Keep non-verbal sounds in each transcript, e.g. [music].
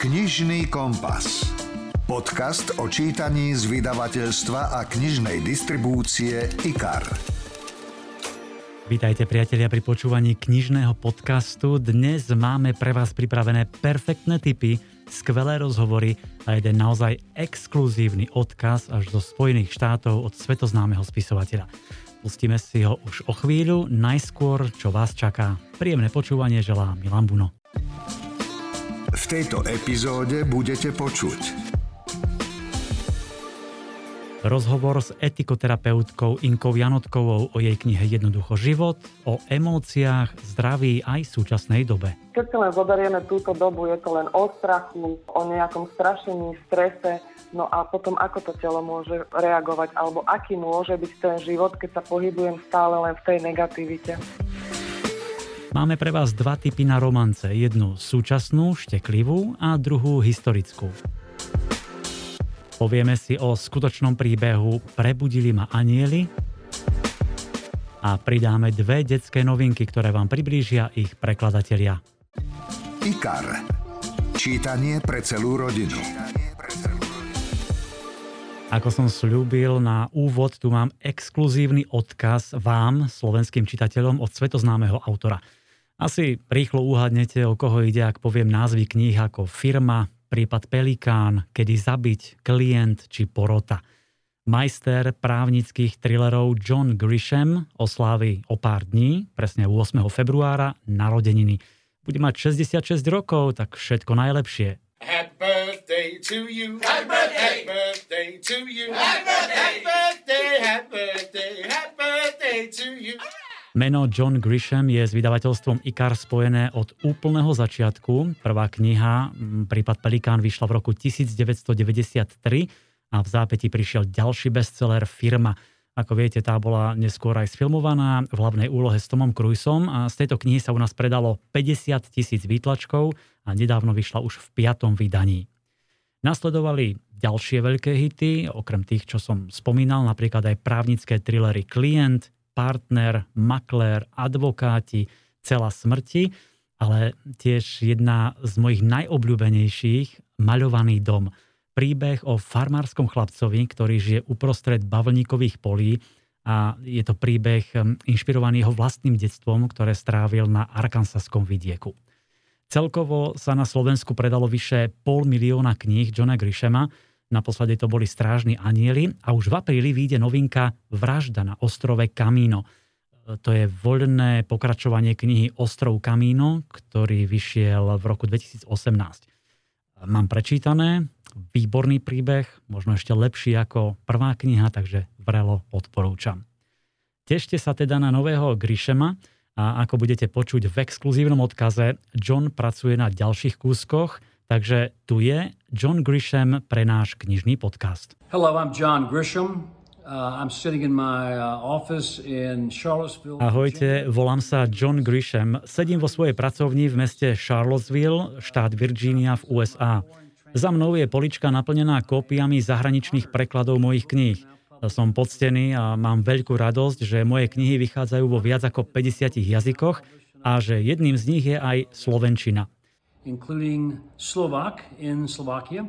Knižný kompas. Podcast o čítaní z vydavateľstva a knižnej distribúcie IKAR. Vítajte priatelia pri počúvaní knižného podcastu. Dnes máme pre vás pripravené perfektné tipy, skvelé rozhovory a jeden naozaj exkluzívny odkaz až do Spojených štátov od svetoznámeho spisovateľa. Pustíme si ho už o chvíľu, najskôr, čo vás čaká. Príjemné počúvanie želá Milan Buno. V tejto epizóde budete počuť Rozhovor s etikoterapeutkou Inkou Janotkovou o jej knihe Jednoducho život, o emóciách, zdraví aj súčasnej dobe. Keď si len zoberieme túto dobu, je to len o strachu, o nejakom strašení, strese, no a potom ako to telo môže reagovať, alebo aký môže byť ten život, keď sa pohybujem stále len v tej negativite. Máme pre vás dva typy na romance. Jednu súčasnú, šteklivú a druhú historickú. Povieme si o skutočnom príbehu Prebudili ma anieli a pridáme dve detské novinky, ktoré vám priblížia ich prekladatelia. IKAR. Čítanie pre celú rodinu. Ako som slúbil, na úvod tu mám exkluzívny odkaz vám, slovenským čitateľom, od svetoznámeho autora. Asi rýchlo uhadnete, o koho ide, ak poviem názvy kníh ako Firma, prípad Pelikán, kedy zabiť, klient či porota. Majster právnických thrillerov John Grisham oslávi o pár dní, presne 8. februára, narodeniny. Bude mať 66 rokov, tak všetko najlepšie. Happy birthday to you. Happy birthday. Happy birthday to you. Happy birthday. Happy birthday. Happy birthday. To you. Meno John Grisham je s vydavateľstvom IKAR spojené od úplného začiatku. Prvá kniha, prípad Pelikán, vyšla v roku 1993 a v zápäti prišiel ďalší bestseller Firma. Ako viete, tá bola neskôr aj sfilmovaná v hlavnej úlohe s Tomom Cruisom a z tejto knihy sa u nás predalo 50 tisíc výtlačkov a nedávno vyšla už v piatom vydaní. Nasledovali ďalšie veľké hity, okrem tých, čo som spomínal, napríklad aj právnické thrillery Klient, partner, maklér, advokáti, celá smrti, ale tiež jedna z mojich najobľúbenejších, Maľovaný dom. Príbeh o farmárskom chlapcovi, ktorý žije uprostred bavlníkových polí a je to príbeh hm, inšpirovaný jeho vlastným detstvom, ktoré strávil na arkansaskom vidieku. Celkovo sa na Slovensku predalo vyše pol milióna kníh Johna Grishama, Naposledy to boli Strážni anieli a už v apríli vyjde novinka Vražda na ostrove Kamíno. E, to je voľné pokračovanie knihy Ostrov Kamíno, ktorý vyšiel v roku 2018. Mám prečítané, výborný príbeh, možno ešte lepší ako prvá kniha, takže vrelo odporúčam. Tešte sa teda na nového Grishema a ako budete počuť v exkluzívnom odkaze, John pracuje na ďalších kúskoch – Takže tu je John Grisham pre náš knižný podcast. Hello, I'm John Grisham. Uh, uh, Ahojte, volám sa John Grisham. Sedím vo svojej pracovni v meste Charlottesville, štát Virginia v USA. Za mnou je polička naplnená kópiami zahraničných prekladov mojich kníh. Som poctený a mám veľkú radosť, že moje knihy vychádzajú vo viac ako 50 jazykoch a že jedným z nich je aj slovenčina including Slovak in Slovakia.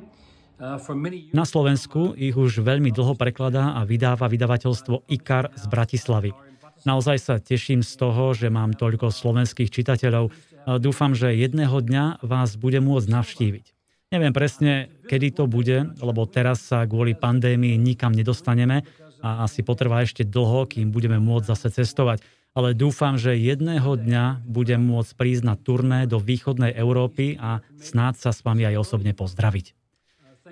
Uh, Na Slovensku ich už veľmi dlho prekladá a vydáva vydavateľstvo IKAR z Bratislavy. Naozaj sa teším z toho, že mám toľko slovenských čitateľov. Dúfam, že jedného dňa vás bude môcť navštíviť. Neviem presne, kedy to bude, lebo teraz sa kvôli pandémii nikam nedostaneme a asi potrvá ešte dlho, kým budeme môcť zase cestovať ale dúfam, že jedného dňa budem môcť prísť na turné do východnej Európy a snáď sa s vami aj osobne pozdraviť.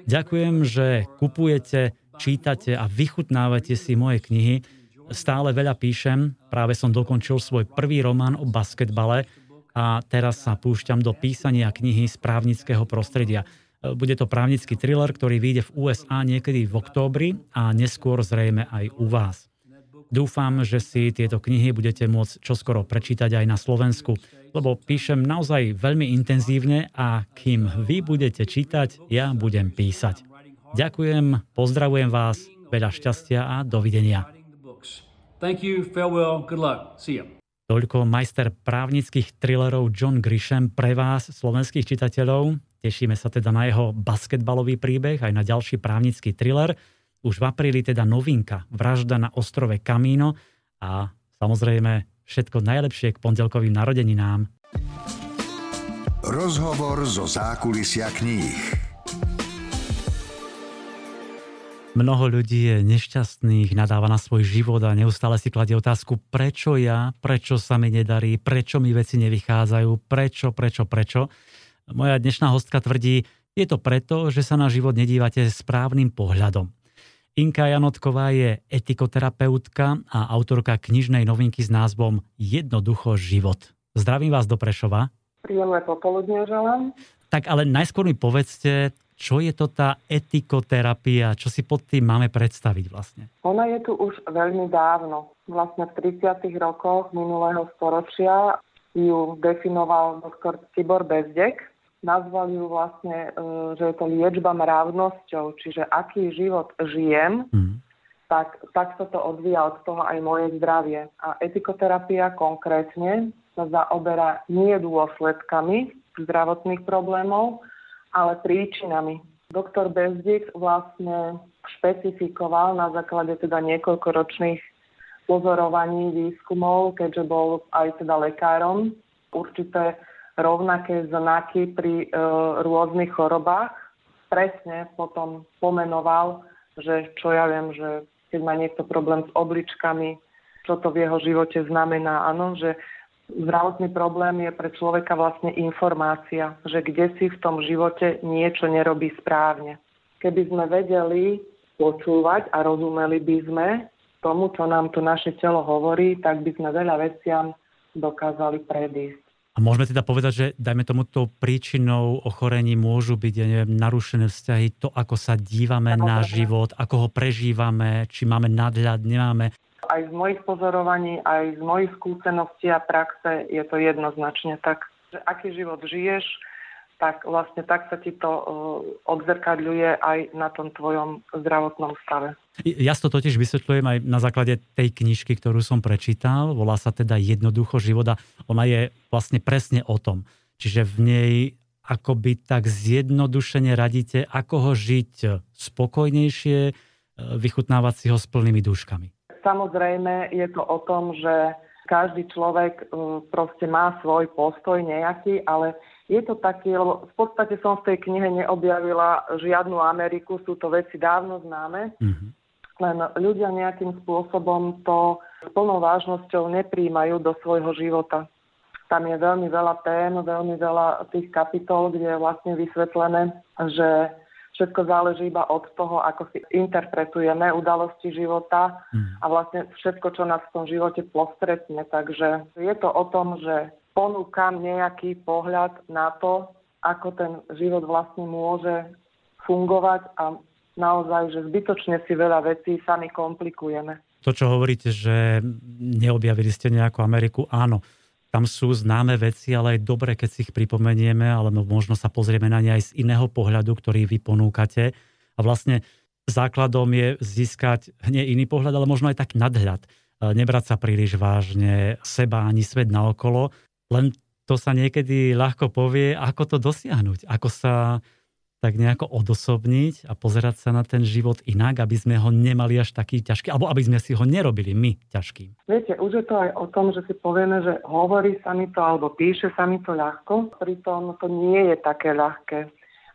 Ďakujem, že kupujete, čítate a vychutnávate si moje knihy. Stále veľa píšem, práve som dokončil svoj prvý román o basketbale a teraz sa púšťam do písania knihy z právnického prostredia. Bude to právnický thriller, ktorý vyjde v USA niekedy v októbri a neskôr zrejme aj u vás. Dúfam, že si tieto knihy budete môcť čoskoro prečítať aj na Slovensku, lebo píšem naozaj veľmi intenzívne a kým vy budete čítať, ja budem písať. Ďakujem, pozdravujem vás, veľa šťastia a dovidenia. Thank you, farewell, good luck, see you. Toľko majster právnických thrillerov John Grisham pre vás, slovenských čitateľov. Tešíme sa teda na jeho basketbalový príbeh, aj na ďalší právnický thriller. Už v apríli teda novinka Vražda na ostrove Kamíno a samozrejme všetko najlepšie k pondelkovým narodeninám. Rozhovor zo zákulisia kníh. Mnoho ľudí je nešťastných, nadáva na svoj život a neustále si kladie otázku, prečo ja, prečo sa mi nedarí, prečo mi veci nevychádzajú, prečo, prečo, prečo. Moja dnešná hostka tvrdí, je to preto, že sa na život nedívate správnym pohľadom. Inka Janotková je etikoterapeutka a autorka knižnej novinky s názvom Jednoducho život. Zdravím vás do Prešova. Príjemné popoludne želám. Tak ale najskôr mi povedzte, čo je to tá etikoterapia? Čo si pod tým máme predstaviť vlastne? Ona je tu už veľmi dávno. Vlastne v 30. rokoch minulého storočia ju definoval doktor Tibor Bezdek. Nazval ju vlastne, e, že je to liečba mravnosťou, čiže aký život žijem, mm. tak, tak sa to odvíja od toho aj moje zdravie. A etikoterapia konkrétne sa zaoberá nie dôsledkami zdravotných problémov, ale príčinami. Doktor Bezdik vlastne špecifikoval na základe teda niekoľkoročných pozorovaní, výskumov, keďže bol aj teda lekárom, určité rovnaké znaky pri e, rôznych chorobách. Presne potom pomenoval, že čo ja viem, že keď má niekto problém s obličkami, čo to v jeho živote znamená. Áno, že zdravotný problém je pre človeka vlastne informácia, že kde si v tom živote niečo nerobí správne. Keby sme vedeli počúvať a rozumeli by sme tomu, čo nám to naše telo hovorí, tak by sme veľa veciam dokázali predísť. A môžeme teda povedať, že dajme tomu tou príčinou ochorení môžu byť ja neviem, narušené vzťahy, to, ako sa dívame na život, ako ho prežívame, či máme nadhľad, nemáme. Aj z mojich pozorovaní, aj z mojich skúseností a praxe je to jednoznačne tak, že aký život žiješ, tak vlastne tak sa ti to uh, odzrkadľuje aj na tom tvojom zdravotnom stave. Ja to totiž vysvetľujem aj na základe tej knižky, ktorú som prečítal. Volá sa teda Jednoducho života. Ona je vlastne presne o tom. Čiže v nej akoby tak zjednodušene radíte, ako ho žiť spokojnejšie, e, vychutnávať si ho s plnými dúškami. Samozrejme je to o tom, že každý človek e, proste má svoj postoj nejaký, ale je to taký, lebo v podstate som v tej knihe neobjavila žiadnu Ameriku, sú to veci dávno známe, mm-hmm. len ľudia nejakým spôsobom to s plnou vážnosťou nepríjmajú do svojho života. Tam je veľmi veľa tém, veľmi veľa tých kapitol, kde je vlastne vysvetlené, že Všetko záleží iba od toho, ako si interpretujeme udalosti života a vlastne všetko, čo nás v tom živote postretne. Takže je to o tom, že ponúkam nejaký pohľad na to, ako ten život vlastne môže fungovať a naozaj, že zbytočne si veľa vecí sami komplikujeme. To, čo hovoríte, že neobjavili ste nejakú Ameriku, áno tam sú známe veci, ale je dobre, keď si ich pripomenieme, alebo možno sa pozrieme na ne aj z iného pohľadu, ktorý vy ponúkate. A vlastne základom je získať hneď iný pohľad, ale možno aj taký nadhľad. E, nebrať sa príliš vážne seba ani svet naokolo, len to sa niekedy ľahko povie, ako to dosiahnuť, ako sa tak nejako odosobniť a pozerať sa na ten život inak, aby sme ho nemali až taký ťažký, alebo aby sme si ho nerobili my ťažkým. Viete, už je to aj o tom, že si povieme, že hovorí sa mi to alebo píše sa mi to ľahko, pritom to nie je také ľahké,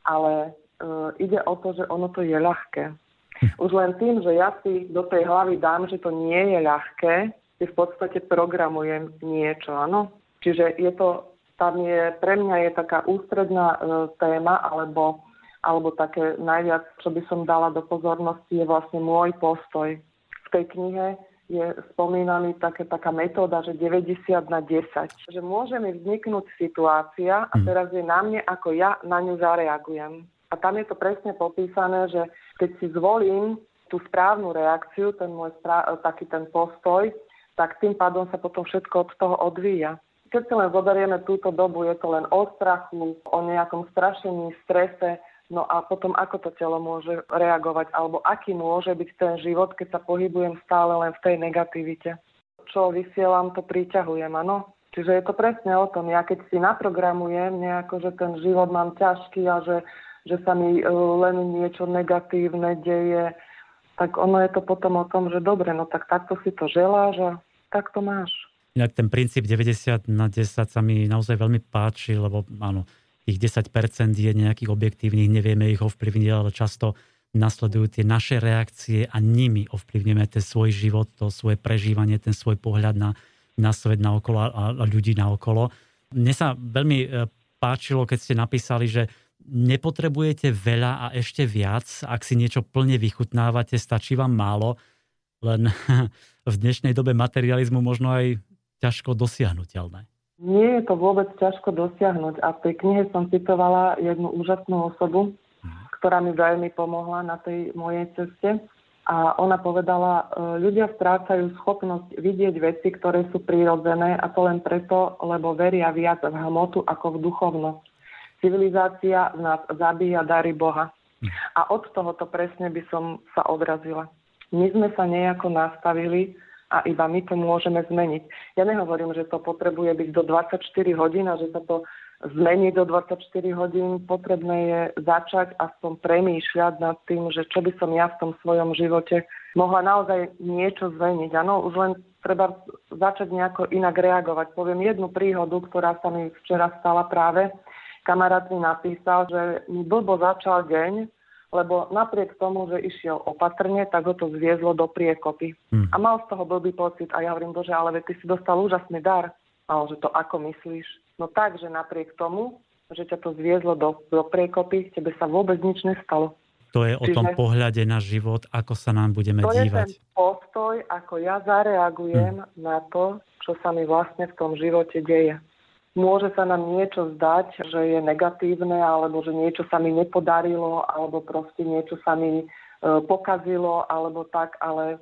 ale e, ide o to, že ono to je ľahké. Hm. Už len tým, že ja si do tej hlavy dám, že to nie je ľahké, si v podstate programujem niečo, áno? Čiže je to, tam je, pre mňa je taká ústredná e, téma, alebo alebo také najviac, čo by som dala do pozornosti, je vlastne môj postoj. V tej knihe je spomínaný také, taká metóda, že 90 na 10. Že môže mi vzniknúť situácia a mhm. teraz je na mne, ako ja na ňu zareagujem. A tam je to presne popísané, že keď si zvolím tú správnu reakciu, ten môj správ, taký ten postoj, tak tým pádom sa potom všetko od toho odvíja. Keď si len zoberieme túto dobu, je to len o strachu, o nejakom strašení, strese, No a potom ako to telo môže reagovať, alebo aký môže byť ten život, keď sa pohybujem stále len v tej negativite. čo vysielam, to priťahujem, áno. Čiže je to presne o tom, ja keď si naprogramujem nejako, že ten život mám ťažký a že, že sa mi e, len niečo negatívne deje, tak ono je to potom o tom, že dobre, no tak takto si to želáš a tak to máš. Inak ten princíp 90 na 10 sa mi naozaj veľmi páči, lebo áno, tých 10% je nejakých objektívnych, nevieme ich ovplyvniť, ale často nasledujú tie naše reakcie a nimi ovplyvňujeme ten svoj život, to svoje prežívanie, ten svoj pohľad na, na svet na okolo a ľudí na okolo. Mne sa veľmi e, páčilo, keď ste napísali, že nepotrebujete veľa a ešte viac, ak si niečo plne vychutnávate, stačí vám málo, len [laughs] v dnešnej dobe materializmu možno aj ťažko dosiahnutelné. Nie je to vôbec ťažko dosiahnuť a v tej knihe som citovala jednu úžasnú osobu, mhm. ktorá mi veľmi pomohla na tej mojej ceste a ona povedala, e, ľudia strácajú schopnosť vidieť veci, ktoré sú prírodzené a to len preto, lebo veria viac v hmotu ako v duchovnosť. Civilizácia v nás zabíja dary Boha. A od tohoto presne by som sa odrazila. My sme sa nejako nastavili a iba my to môžeme zmeniť. Ja nehovorím, že to potrebuje byť do 24 hodín a že sa to zmeniť do 24 hodín, potrebné je začať aspoň premýšľať nad tým, že čo by som ja v tom svojom živote mohla naozaj niečo zmeniť. Áno, už len treba začať nejako inak reagovať. Poviem jednu príhodu, ktorá sa mi včera stala práve. Kamarát mi napísal, že mi blbo začal deň, lebo napriek tomu, že išiel opatrne, tak ho to zviezlo do priekopy. Hmm. A mal z toho blbý pocit. A ja hovorím, bože, ale ty si dostal úžasný dar. Ale že to ako myslíš? No tak, že napriek tomu, že ťa to zviezlo do, do priekopy, tebe sa vôbec nič nestalo. To je o Čiže tom pohľade na život, ako sa nám budeme to dívať. To je ten postoj, ako ja zareagujem hmm. na to, čo sa mi vlastne v tom živote deje. Môže sa nám niečo zdať, že je negatívne, alebo že niečo sa mi nepodarilo, alebo proste niečo sa mi e, pokazilo, alebo tak, ale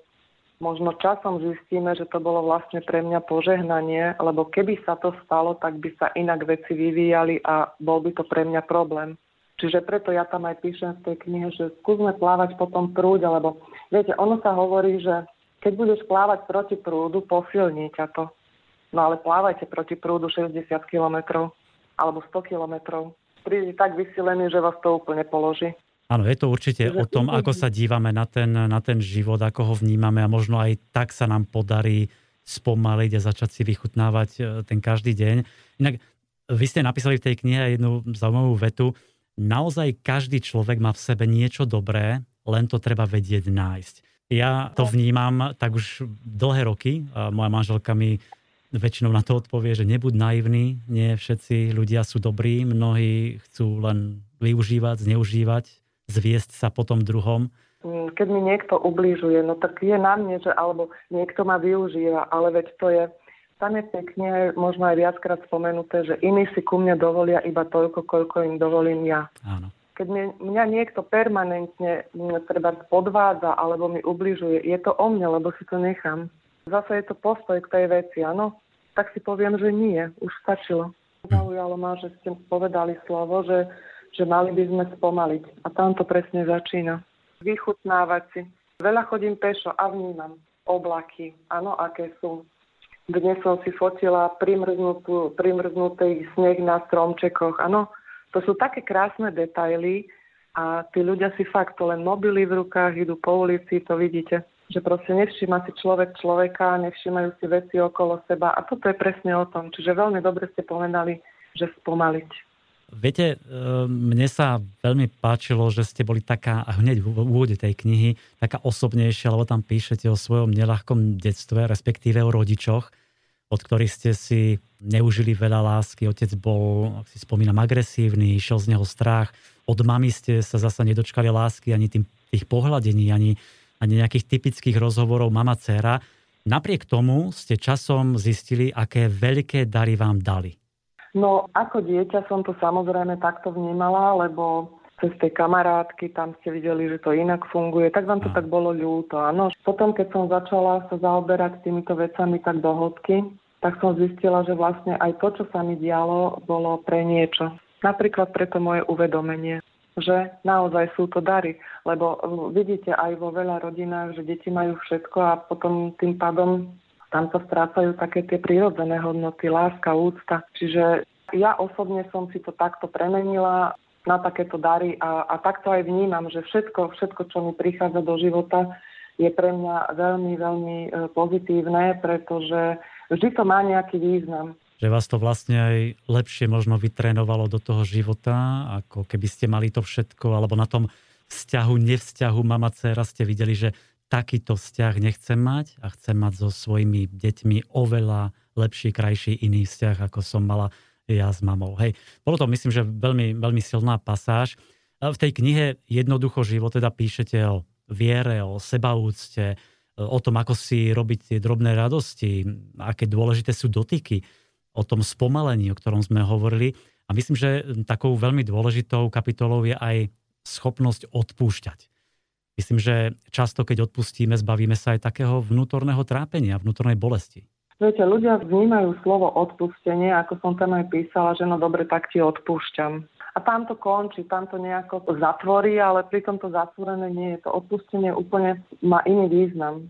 možno časom zistíme, že to bolo vlastne pre mňa požehnanie, lebo keby sa to stalo, tak by sa inak veci vyvíjali a bol by to pre mňa problém. Čiže preto ja tam aj píšem v tej knihe, že skúsme plávať po tom prúde, lebo viete, ono sa hovorí, že keď budeš plávať proti prúdu, posilní ťa to. No ale plávajte proti prúdu 60 km alebo 100 km. Príde tak vysilený, že vás to úplne položí. Áno, je to určite o tom, ako sa dívame na ten, na ten život, ako ho vnímame a možno aj tak sa nám podarí spomaliť a začať si vychutnávať e, ten každý deň. Inak vy ste napísali v tej knihe jednu zaujímavú vetu. Naozaj každý človek má v sebe niečo dobré, len to treba vedieť nájsť. Ja to vnímam tak už dlhé roky. Moja manželka mi väčšinou na to odpovie, že nebuď naivný, nie všetci ľudia sú dobrí, mnohí chcú len využívať, zneužívať zviesť sa potom druhom? Mm, keď mi niekto ubližuje, no tak je na mne, že alebo niekto ma využíva, ale veď to je, tam je pekne, možno aj viackrát spomenuté, že iní si ku mne dovolia iba toľko, koľko im dovolím ja. Áno. Keď mňa niekto permanentne mňa treba podvádza alebo mi ubližuje, je to o mne, lebo si to nechám. Zase je to postoj k tej veci, áno? Tak si poviem, že nie, už stačilo. Zaujalo ma, že ste povedali slovo, že že mali by sme spomaliť. A tam to presne začína. Vychutnávať si. Veľa chodím pešo a vnímam oblaky. Áno, aké sú. Dnes som si fotila primrznutý sneh na stromčekoch. Áno, to sú také krásne detaily a tí ľudia si fakt to len mobily v rukách, idú po ulici, to vidíte že proste nevšíma si človek človeka, nevšímajú si veci okolo seba a toto je presne o tom. Čiže veľmi dobre ste povedali, že spomaliť. Viete, e, mne sa veľmi páčilo, že ste boli taká, hneď v úvode tej knihy, taká osobnejšia, lebo tam píšete o svojom nelahkom detstve, respektíve o rodičoch, od ktorých ste si neužili veľa lásky. Otec bol, ak si spomínam, agresívny, išiel z neho strach. Od mamy ste sa zasa nedočkali lásky, ani tým, tých pohľadení, ani, ani nejakých typických rozhovorov mama-dcera. Napriek tomu ste časom zistili, aké veľké dary vám dali. No, ako dieťa som to samozrejme takto vnímala, lebo cez tej kamarátky, tam ste videli, že to inak funguje, tak vám to tak bolo ľúto, áno. Potom, keď som začala sa zaoberať týmito vecami tak do hĺbky, tak som zistila, že vlastne aj to, čo sa mi dialo, bolo pre niečo. Napríklad pre to moje uvedomenie, že naozaj sú to dary. Lebo vidíte aj vo veľa rodinách, že deti majú všetko a potom tým pádom Tam sa strácajú také tie prírodzené hodnoty, láska, úcta. Čiže ja osobne som si to takto premenila na takéto dary a, a takto aj vnímam, že všetko, všetko, čo mi prichádza do života, je pre mňa veľmi, veľmi e, pozitívne, pretože vždy to má nejaký význam. Že vás to vlastne aj lepšie možno vytrénovalo do toho života, ako keby ste mali to všetko, alebo na tom vzťahu, nevzťahu mama, dcera ste videli, že takýto vzťah nechcem mať a chcem mať so svojimi deťmi oveľa lepší, krajší iný vzťah, ako som mala ja s mamou. Hej. Bolo to, myslím, že veľmi, veľmi silná pasáž. V tej knihe Jednoducho život teda píšete o viere, o sebaúcte, o tom, ako si robiť tie drobné radosti, aké dôležité sú dotyky, o tom spomalení, o ktorom sme hovorili. A myslím, že takou veľmi dôležitou kapitolou je aj schopnosť odpúšťať. Myslím, že často, keď odpustíme, zbavíme sa aj takého vnútorného trápenia, vnútornej bolesti. Viete, ľudia vnímajú slovo odpustenie, ako som tam aj písala, že no dobre, tak ti odpúšťam. A tam to končí, tam to nejako zatvorí, ale pri tomto zatvorené nie je. To odpustenie úplne má iný význam.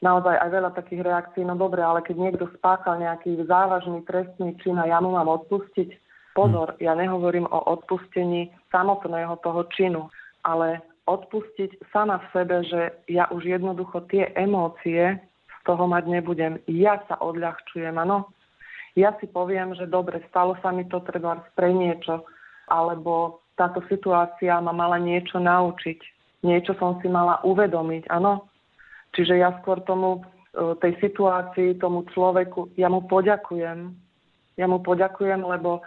Naozaj aj veľa takých reakcií, no dobre, ale keď niekto spáchal nejaký závažný trestný čin a ja mu mám odpustiť, pozor, ja nehovorím o odpustení samotného toho činu, ale odpustiť sama v sebe, že ja už jednoducho tie emócie z toho mať nebudem. Ja sa odľahčujem, áno. Ja si poviem, že dobre, stalo sa mi to treba pre niečo, alebo táto situácia ma mala niečo naučiť. Niečo som si mala uvedomiť, áno. Čiže ja skôr tomu, e, tej situácii, tomu človeku, ja mu poďakujem. Ja mu poďakujem, lebo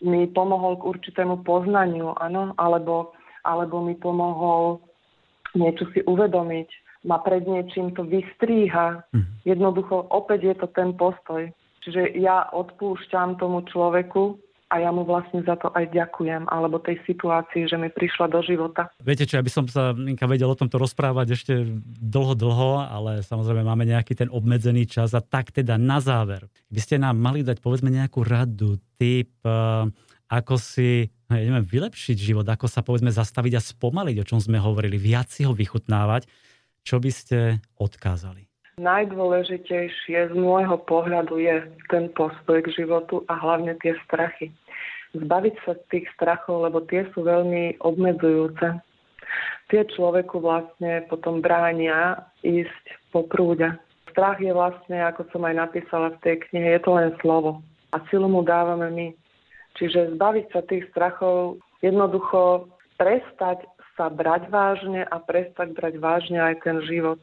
mi pomohol k určitému poznaniu, áno, alebo alebo mi pomohol niečo si uvedomiť, ma pred niečím to vystríha. Mm. Jednoducho, opäť je to ten postoj. Čiže ja odpúšťam tomu človeku a ja mu vlastne za to aj ďakujem, alebo tej situácii, že mi prišla do života. Viete čo, ja by som sa, Minka, vedel o tomto rozprávať ešte dlho, dlho, ale samozrejme máme nejaký ten obmedzený čas a tak teda na záver. By ste nám mali dať povedzme nejakú radu, typ, uh, ako si no neviem, vylepšiť život, ako sa povedzme zastaviť a spomaliť, o čom sme hovorili, viac si ho vychutnávať, čo by ste odkázali? Najdôležitejšie z môjho pohľadu je ten postoj k životu a hlavne tie strachy. Zbaviť sa tých strachov, lebo tie sú veľmi obmedzujúce. Tie človeku vlastne potom bránia ísť po prúde. Strach je vlastne, ako som aj napísala v tej knihe, je to len slovo. A silu mu dávame my. Čiže zbaviť sa tých strachov, jednoducho prestať sa brať vážne a prestať brať vážne aj ten život.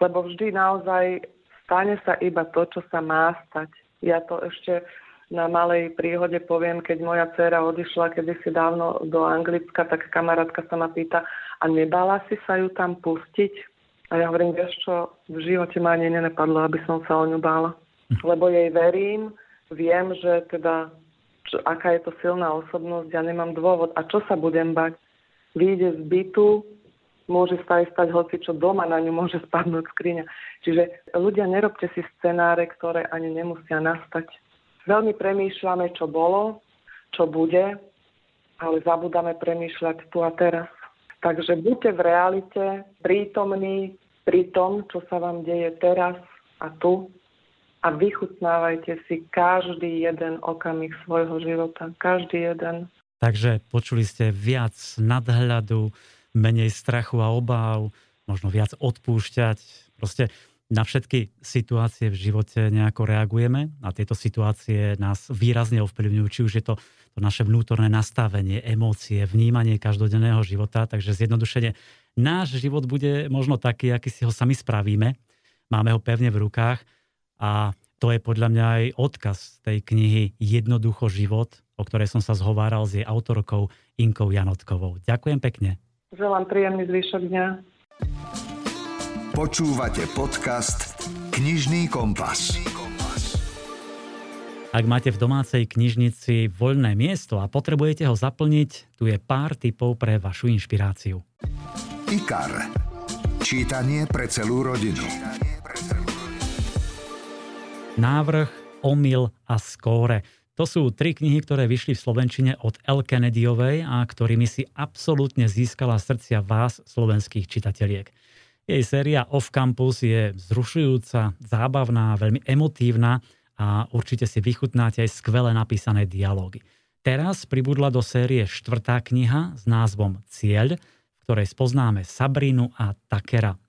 Lebo vždy naozaj stane sa iba to, čo sa má stať. Ja to ešte na malej príhode poviem, keď moja dcera odišla kedysi dávno do Anglicka, tak kamarátka sa ma pýta, a nebala si sa ju tam pustiť? A ja hovorím, vieš čo, v živote ma ani nenapadlo, aby som sa o ňu bála. Lebo jej verím, viem, že teda čo, aká je to silná osobnosť, ja nemám dôvod. A čo sa budem bať? Vyjde z bytu, môže sa aj stať hoci čo doma, na ňu môže spadnúť skriňa. Čiže ľudia, nerobte si scenáre, ktoré ani nemusia nastať. Veľmi premýšľame, čo bolo, čo bude, ale zabudáme premýšľať tu a teraz. Takže buďte v realite prítomní pri tom, čo sa vám deje teraz a tu a vychutnávajte si každý jeden okamih svojho života. Každý jeden. Takže počuli ste viac nadhľadu, menej strachu a obáv, možno viac odpúšťať. Proste na všetky situácie v živote nejako reagujeme a tieto situácie nás výrazne ovplyvňujú, či už je to, to naše vnútorné nastavenie, emócie, vnímanie každodenného života. Takže zjednodušene náš život bude možno taký, aký si ho sami spravíme. Máme ho pevne v rukách a to je podľa mňa aj odkaz tej knihy Jednoducho život, o ktorej som sa zhováral s jej autorkou Inkou Janotkovou. Ďakujem pekne. Želám príjemný zvyšok dňa. Počúvate podcast Knižný kompas. Ak máte v domácej knižnici voľné miesto a potrebujete ho zaplniť, tu je pár tipov pre vašu inšpiráciu. IKAR. Čítanie pre celú rodinu. Návrh, Omyl a Skóre. To sú tri knihy, ktoré vyšli v Slovenčine od L. Kennedyovej a ktorými si absolútne získala srdcia vás, slovenských čitateliek. Jej séria Off Campus je vzrušujúca, zábavná, veľmi emotívna a určite si vychutnáte aj skvele napísané dialógy. Teraz pribudla do série štvrtá kniha s názvom Cieľ, v ktorej spoznáme Sabrinu a Takera.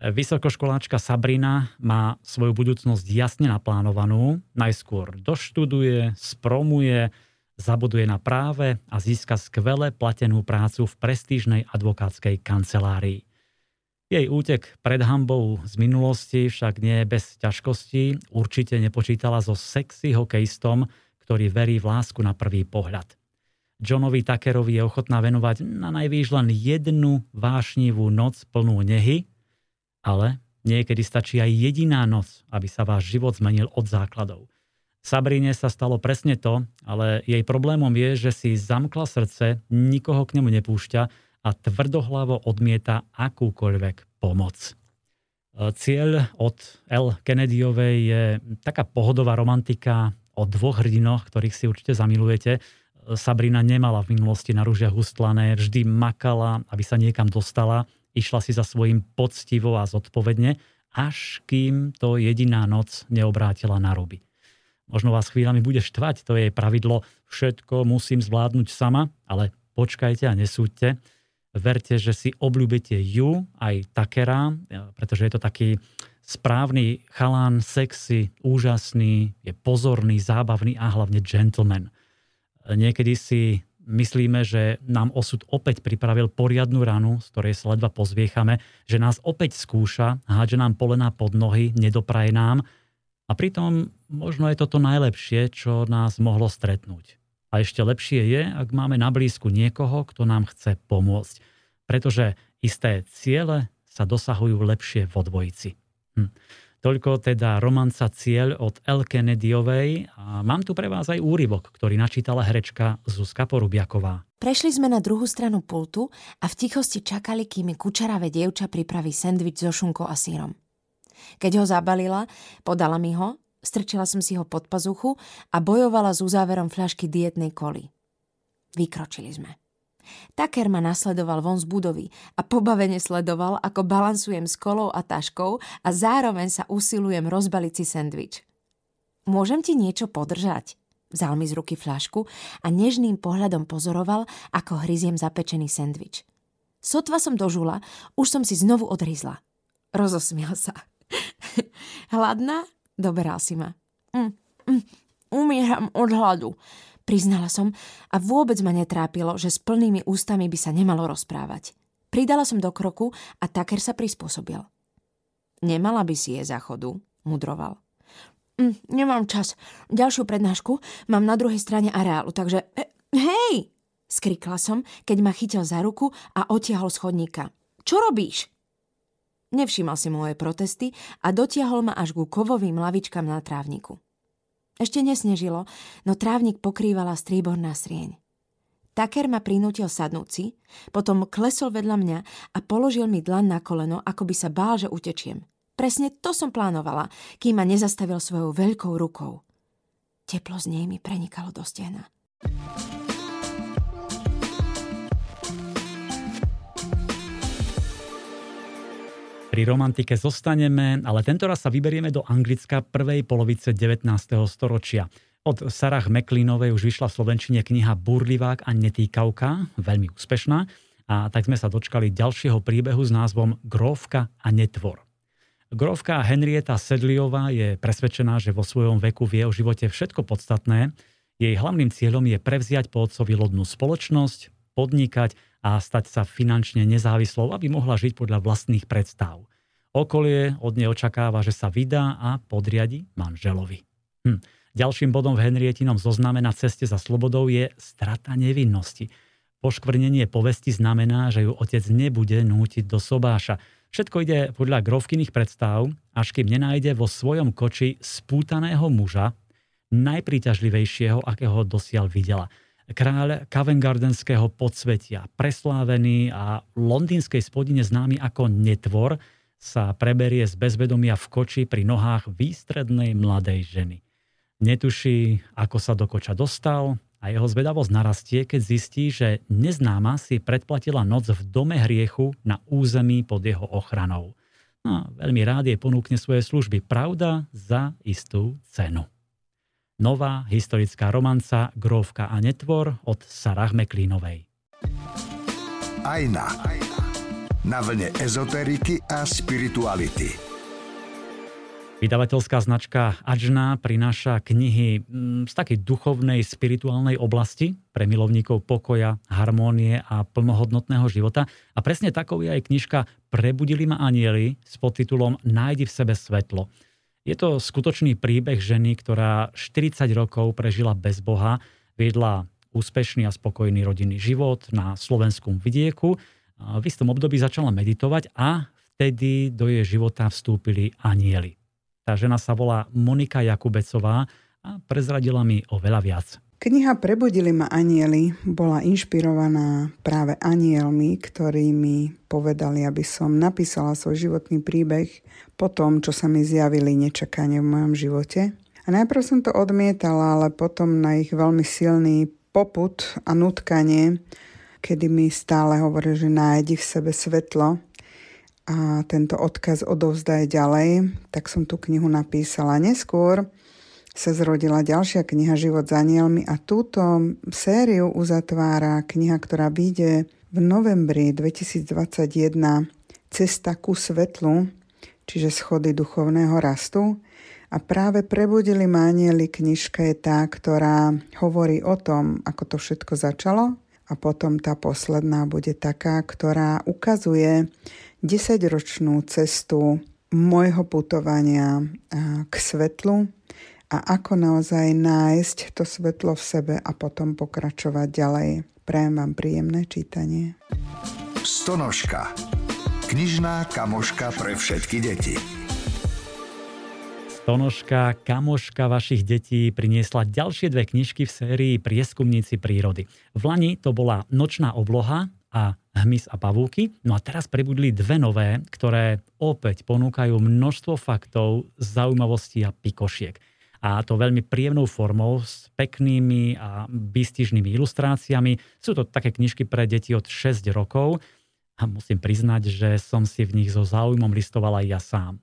Vysokoškoláčka Sabrina má svoju budúcnosť jasne naplánovanú. Najskôr doštuduje, spromuje, zabuduje na práve a získa skvele platenú prácu v prestížnej advokátskej kancelárii. Jej útek pred hambou z minulosti však nie bez ťažkostí. Určite nepočítala so sexy hokejistom, ktorý verí v lásku na prvý pohľad. Johnovi Tuckerovi je ochotná venovať na najvýš len jednu vášnivú noc plnú nehy, ale niekedy stačí aj jediná noc, aby sa váš život zmenil od základov. Sabrine sa stalo presne to, ale jej problémom je, že si zamkla srdce, nikoho k nemu nepúšťa a tvrdohlavo odmieta akúkoľvek pomoc. E, cieľ od L. Kennedyovej je taká pohodová romantika o dvoch hrdinoch, ktorých si určite zamilujete. E, Sabrina nemala v minulosti na rúžiach ustlané, vždy makala, aby sa niekam dostala, išla si za svojím poctivo a zodpovedne, až kým to jediná noc neobrátila na ruby. Možno vás chvíľami bude štvať, to je pravidlo, všetko musím zvládnuť sama, ale počkajte a nesúďte verte, že si obľúbite ju, aj Takera, pretože je to taký správny chalán, sexy, úžasný, je pozorný, zábavný a hlavne gentleman. Niekedy si myslíme, že nám osud opäť pripravil poriadnu ranu, z ktorej sa ledva pozviechame, že nás opäť skúša, hádže nám polená pod nohy, nedopraje nám a pritom možno je toto najlepšie, čo nás mohlo stretnúť. A ešte lepšie je, ak máme na blízku niekoho, kto nám chce pomôcť. Pretože isté ciele sa dosahujú lepšie vo dvojici. Hm. Toľko teda romanca Cieľ od L. Kennedyovej a mám tu pre vás aj úryvok, ktorý načítala herečka Zuzka Porubiaková. Prešli sme na druhú stranu pultu a v tichosti čakali, kým mi kučeravé dievča pripraví sendvič so šunkou a sírom. Keď ho zabalila, podala mi ho strčila som si ho pod pazuchu a bojovala s uzáverom fľašky dietnej koly. Vykročili sme. Taker ma nasledoval von z budovy a pobavene sledoval, ako balansujem s kolou a taškou a zároveň sa usilujem rozbaliť si sendvič. Môžem ti niečo podržať? Vzal mi z ruky fľašku a nežným pohľadom pozoroval, ako hryziem zapečený sendvič. Sotva som dožula, už som si znovu odhryzla. Rozosmial sa. [laughs] Hladná? Doberal si ma. Mm, mm, umieram od hladu, priznala som a vôbec ma netrápilo, že s plnými ústami by sa nemalo rozprávať. Pridala som do kroku a Taker sa prispôsobil. Nemala by si je záchodu, mudroval. Mm, nemám čas. Ďalšiu prednášku mám na druhej strane areálu, takže... Hej! Skrikla som, keď ma chytil za ruku a otiahol schodníka. Čo robíš? Nevšímal si moje protesty a dotiahol ma až ku kovovým lavičkám na trávniku. Ešte nesnežilo, no trávnik pokrývala stríborná srieň. Taker ma prinútil sadnúť si, potom klesol vedľa mňa a položil mi dlan na koleno, ako by sa bál, že utečiem. Presne to som plánovala, kým ma nezastavil svojou veľkou rukou. Teplo z nej mi prenikalo do stehna. Pri romantike zostaneme, ale tento raz sa vyberieme do Anglicka prvej polovice 19. storočia. Od Sarah McLeanovej už vyšla v Slovenčine kniha Burlivák a netýkavka, veľmi úspešná, a tak sme sa dočkali ďalšieho príbehu s názvom Grófka a netvor. Grófka Henrieta Sedliová je presvedčená, že vo svojom veku vie o živote všetko podstatné. Jej hlavným cieľom je prevziať po otcovi lodnú spoločnosť, podnikať a stať sa finančne nezávislou, aby mohla žiť podľa vlastných predstav. Okolie od nej očakáva, že sa vydá a podriadi manželovi. Hm. Ďalším bodom v Henrietinom zozname na ceste za slobodou je strata nevinnosti. Poškvrnenie povesti znamená, že ju otec nebude nútiť do sobáša. Všetko ide podľa grovkyných predstav, až kým nenájde vo svojom koči spútaného muža, najpríťažlivejšieho, akého dosiaľ videla – kráľ Covent podsvetia, preslávený a londýnskej spodine známy ako netvor, sa preberie z bezvedomia v koči pri nohách výstrednej mladej ženy. Netuší, ako sa do koča dostal, a jeho zvedavosť narastie, keď zistí, že neznáma si predplatila noc v dome hriechu na území pod jeho ochranou. No, veľmi rád jej ponúkne svoje služby, pravda, za istú cenu. Nová historická romanca Gróvka a netvor od Sarah McLeanovej. Ajna. Na vlne ezoteriky a spirituality. Vydavateľská značka Ajna prináša knihy mm, z takej duchovnej, spirituálnej oblasti pre milovníkov pokoja, harmónie a plnohodnotného života. A presne takou je aj knižka Prebudili ma anieli s podtitulom Nájdi v sebe svetlo. Je to skutočný príbeh ženy, ktorá 40 rokov prežila bez Boha, viedla úspešný a spokojný rodinný život na slovenskom vidieku. V istom období začala meditovať a vtedy do jej života vstúpili anieli. Tá žena sa volá Monika Jakubecová a prezradila mi oveľa viac. Kniha Prebudili ma anieli bola inšpirovaná práve anielmi, ktorí mi povedali, aby som napísala svoj životný príbeh po tom, čo sa mi zjavili nečakane v mojom živote. A najprv som to odmietala, ale potom na ich veľmi silný poput a nutkanie, kedy mi stále hovorí, že nájdi v sebe svetlo, a tento odkaz odovzdaj ďalej, tak som tú knihu napísala. Neskôr sa zrodila ďalšia kniha Život s anielmi a túto sériu uzatvára kniha, ktorá vyjde v novembri 2021 Cesta ku svetlu, čiže schody duchovného rastu. A práve Prebudili ma anieli knižka je tá, ktorá hovorí o tom, ako to všetko začalo. A potom tá posledná bude taká, ktorá ukazuje, desaťročnú cestu môjho putovania k svetlu a ako naozaj nájsť to svetlo v sebe a potom pokračovať ďalej. Prajem vám príjemné čítanie. Stonožka. Knižná kamoška pre všetky deti. Stonožka, kamoška vašich detí priniesla ďalšie dve knižky v sérii Prieskumníci prírody. V Lani to bola Nočná obloha a hmyz a pavúky. No a teraz prebudli dve nové, ktoré opäť ponúkajú množstvo faktov, zaujímavostí a pikošiek. A to veľmi príjemnou formou, s peknými a výstižnými ilustráciami. Sú to také knižky pre deti od 6 rokov a musím priznať, že som si v nich so záujmom listoval aj ja sám.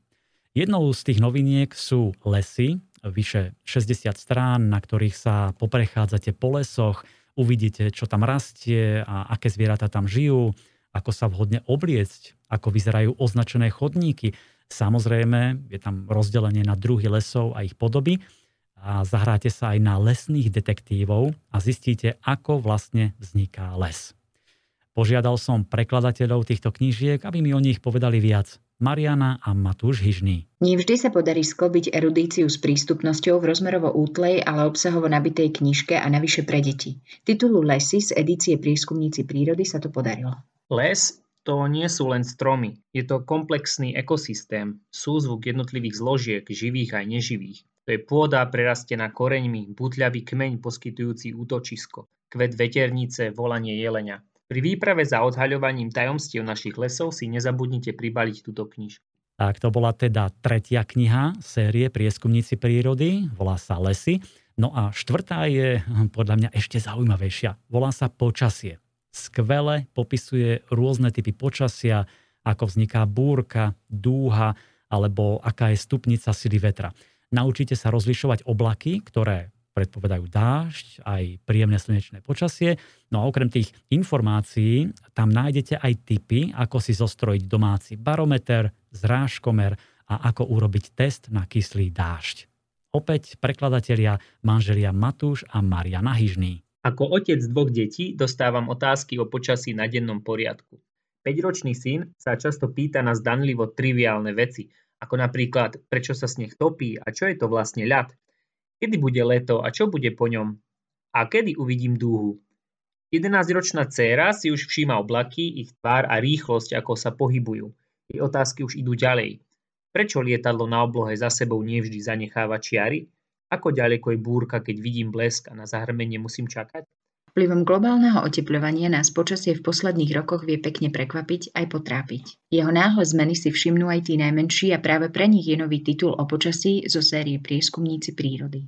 Jednou z tých noviniek sú lesy, vyše 60 strán, na ktorých sa poprechádzate po lesoch, uvidíte, čo tam rastie a aké zvieratá tam žijú, ako sa vhodne obliecť, ako vyzerajú označené chodníky. Samozrejme, je tam rozdelenie na druhy lesov a ich podoby a zahráte sa aj na lesných detektívov a zistíte, ako vlastne vzniká les. Požiadal som prekladateľov týchto knížiek, aby mi o nich povedali viac. Mariana a Matúš Hyžný. Nevždy sa podarí skobiť erudíciu s prístupnosťou v rozmerovo útlej, ale obsahovo nabitej knižke a navyše pre deti. Titulu Lesy z edície Prieskumníci prírody sa to podarilo. Les to nie sú len stromy, je to komplexný ekosystém, súzvuk jednotlivých zložiek, živých aj neživých. To je pôda prerastená koreňmi, butľavý kmeň poskytujúci útočisko, kvet veternice, volanie jelenia. Pri výprave za odhaľovaním tajomstiev našich lesov si nezabudnite pribaliť túto knižku. Tak to bola teda tretia kniha série Prieskumníci prírody, volá sa Lesy. No a štvrtá je hm, podľa mňa ešte zaujímavejšia. Volá sa Počasie. Skvele popisuje rôzne typy počasia, ako vzniká búrka, dúha alebo aká je stupnica sily vetra. Naučíte sa rozlišovať oblaky, ktoré predpovedajú dážď, aj príjemné slnečné počasie. No a okrem tých informácií tam nájdete aj tipy, ako si zostrojiť domáci barometer, zrážkomer a ako urobiť test na kyslý dážď. Opäť prekladatelia manželia Matúš a Mariana Hyžný. Ako otec dvoch detí dostávam otázky o počasí na dennom poriadku. 5-ročný syn sa často pýta na zdanlivo triviálne veci, ako napríklad prečo sa sneh topí a čo je to vlastne ľad, Kedy bude leto a čo bude po ňom? A kedy uvidím dúhu? 11-ročná dcéra si už všíma oblaky, ich tvár a rýchlosť, ako sa pohybujú. Jej otázky už idú ďalej. Prečo lietadlo na oblohe za sebou nevždy zanecháva čiary? Ako ďaleko je búrka, keď vidím blesk a na zahrmenie musím čakať? Vplyvom globálneho oteplovania nás počasie v posledných rokoch vie pekne prekvapiť aj potrápiť. Jeho náhle zmeny si všimnú aj tí najmenší a práve pre nich je nový titul o počasí zo série Prieskumníci prírody.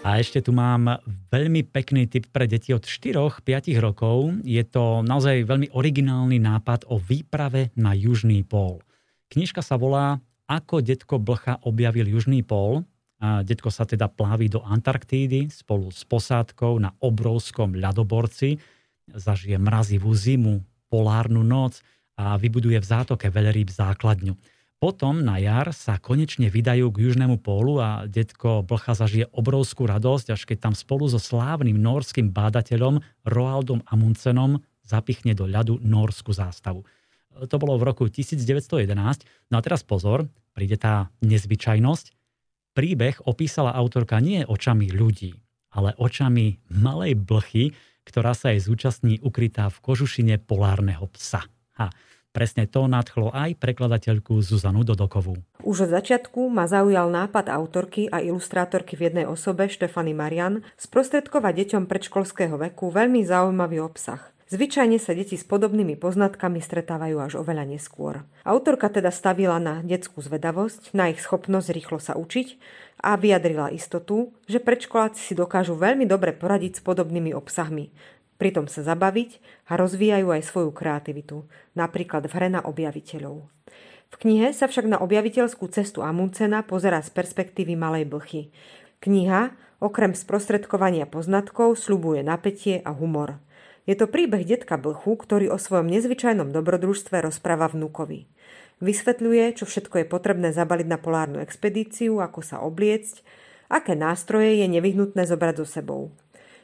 A ešte tu mám veľmi pekný tip pre deti od 4-5 rokov. Je to naozaj veľmi originálny nápad o výprave na Južný pól. Knižka sa volá Ako detko Blcha objavil Južný pól. A detko sa teda pláví do Antarktídy spolu s posádkou na obrovskom ľadoborci. Zažije mrazivú zimu, polárnu noc a vybuduje v zátoke veľryb základňu. Potom na jar sa konečne vydajú k južnému pólu a detko Blcha zažije obrovskú radosť, až keď tam spolu so slávnym norským bádateľom Roaldom Amundsenom zapichne do ľadu norskú zástavu. To bolo v roku 1911. No a teraz pozor, príde tá nezvyčajnosť. Príbeh opísala autorka nie očami ľudí, ale očami malej blchy, ktorá sa jej zúčastní ukrytá v kožušine polárneho psa. Ha. Presne to nadchlo aj prekladateľku Zuzanu Dodokovú. Už od začiatku ma zaujal nápad autorky a ilustrátorky v jednej osobe Štefany Marian sprostredkovať deťom predškolského veku veľmi zaujímavý obsah. Zvyčajne sa deti s podobnými poznatkami stretávajú až oveľa neskôr. Autorka teda stavila na detskú zvedavosť, na ich schopnosť rýchlo sa učiť a vyjadrila istotu, že predškoláci si dokážu veľmi dobre poradiť s podobnými obsahmi, pritom sa zabaviť a rozvíjajú aj svoju kreativitu, napríklad v hre na objaviteľov. V knihe sa však na objaviteľskú cestu Amundsena pozerá z perspektívy malej blchy. Kniha, okrem sprostredkovania poznatkov, slubuje napätie a humor. Je to príbeh detka Blchu, ktorý o svojom nezvyčajnom dobrodružstve rozpráva vnúkovi. Vysvetľuje, čo všetko je potrebné zabaliť na polárnu expedíciu, ako sa obliecť, aké nástroje je nevyhnutné zobrať so sebou.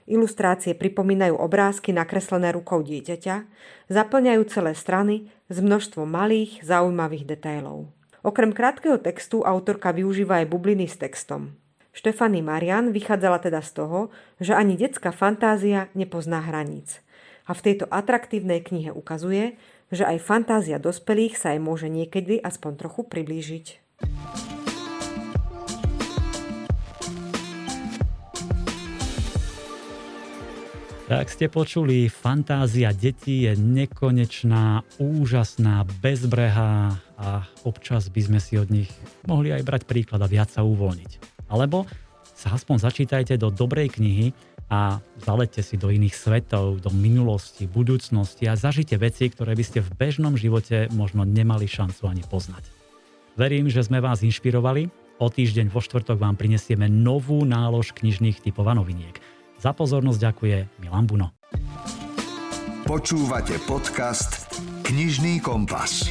Ilustrácie pripomínajú obrázky nakreslené rukou dieťaťa, zaplňajú celé strany s množstvom malých, zaujímavých detailov. Okrem krátkeho textu autorka využíva aj bubliny s textom. Štefany Marian vychádzala teda z toho, že ani detská fantázia nepozná hraníc. A v tejto atraktívnej knihe ukazuje, že aj fantázia dospelých sa aj môže niekedy aspoň trochu priblížiť. Tak ste počuli, fantázia detí je nekonečná, úžasná, bezbrehá a občas by sme si od nich mohli aj brať príklad a viac sa uvoľniť. Alebo sa aspoň začítajte do dobrej knihy a zalete si do iných svetov, do minulosti, budúcnosti a zažite veci, ktoré by ste v bežnom živote možno nemali šancu ani poznať. Verím, že sme vás inšpirovali. O týždeň vo štvrtok vám prinesieme novú nálož knižných typov a noviniek. Za pozornosť ďakuje Milan Buno. Počúvate podcast Knižný kompas.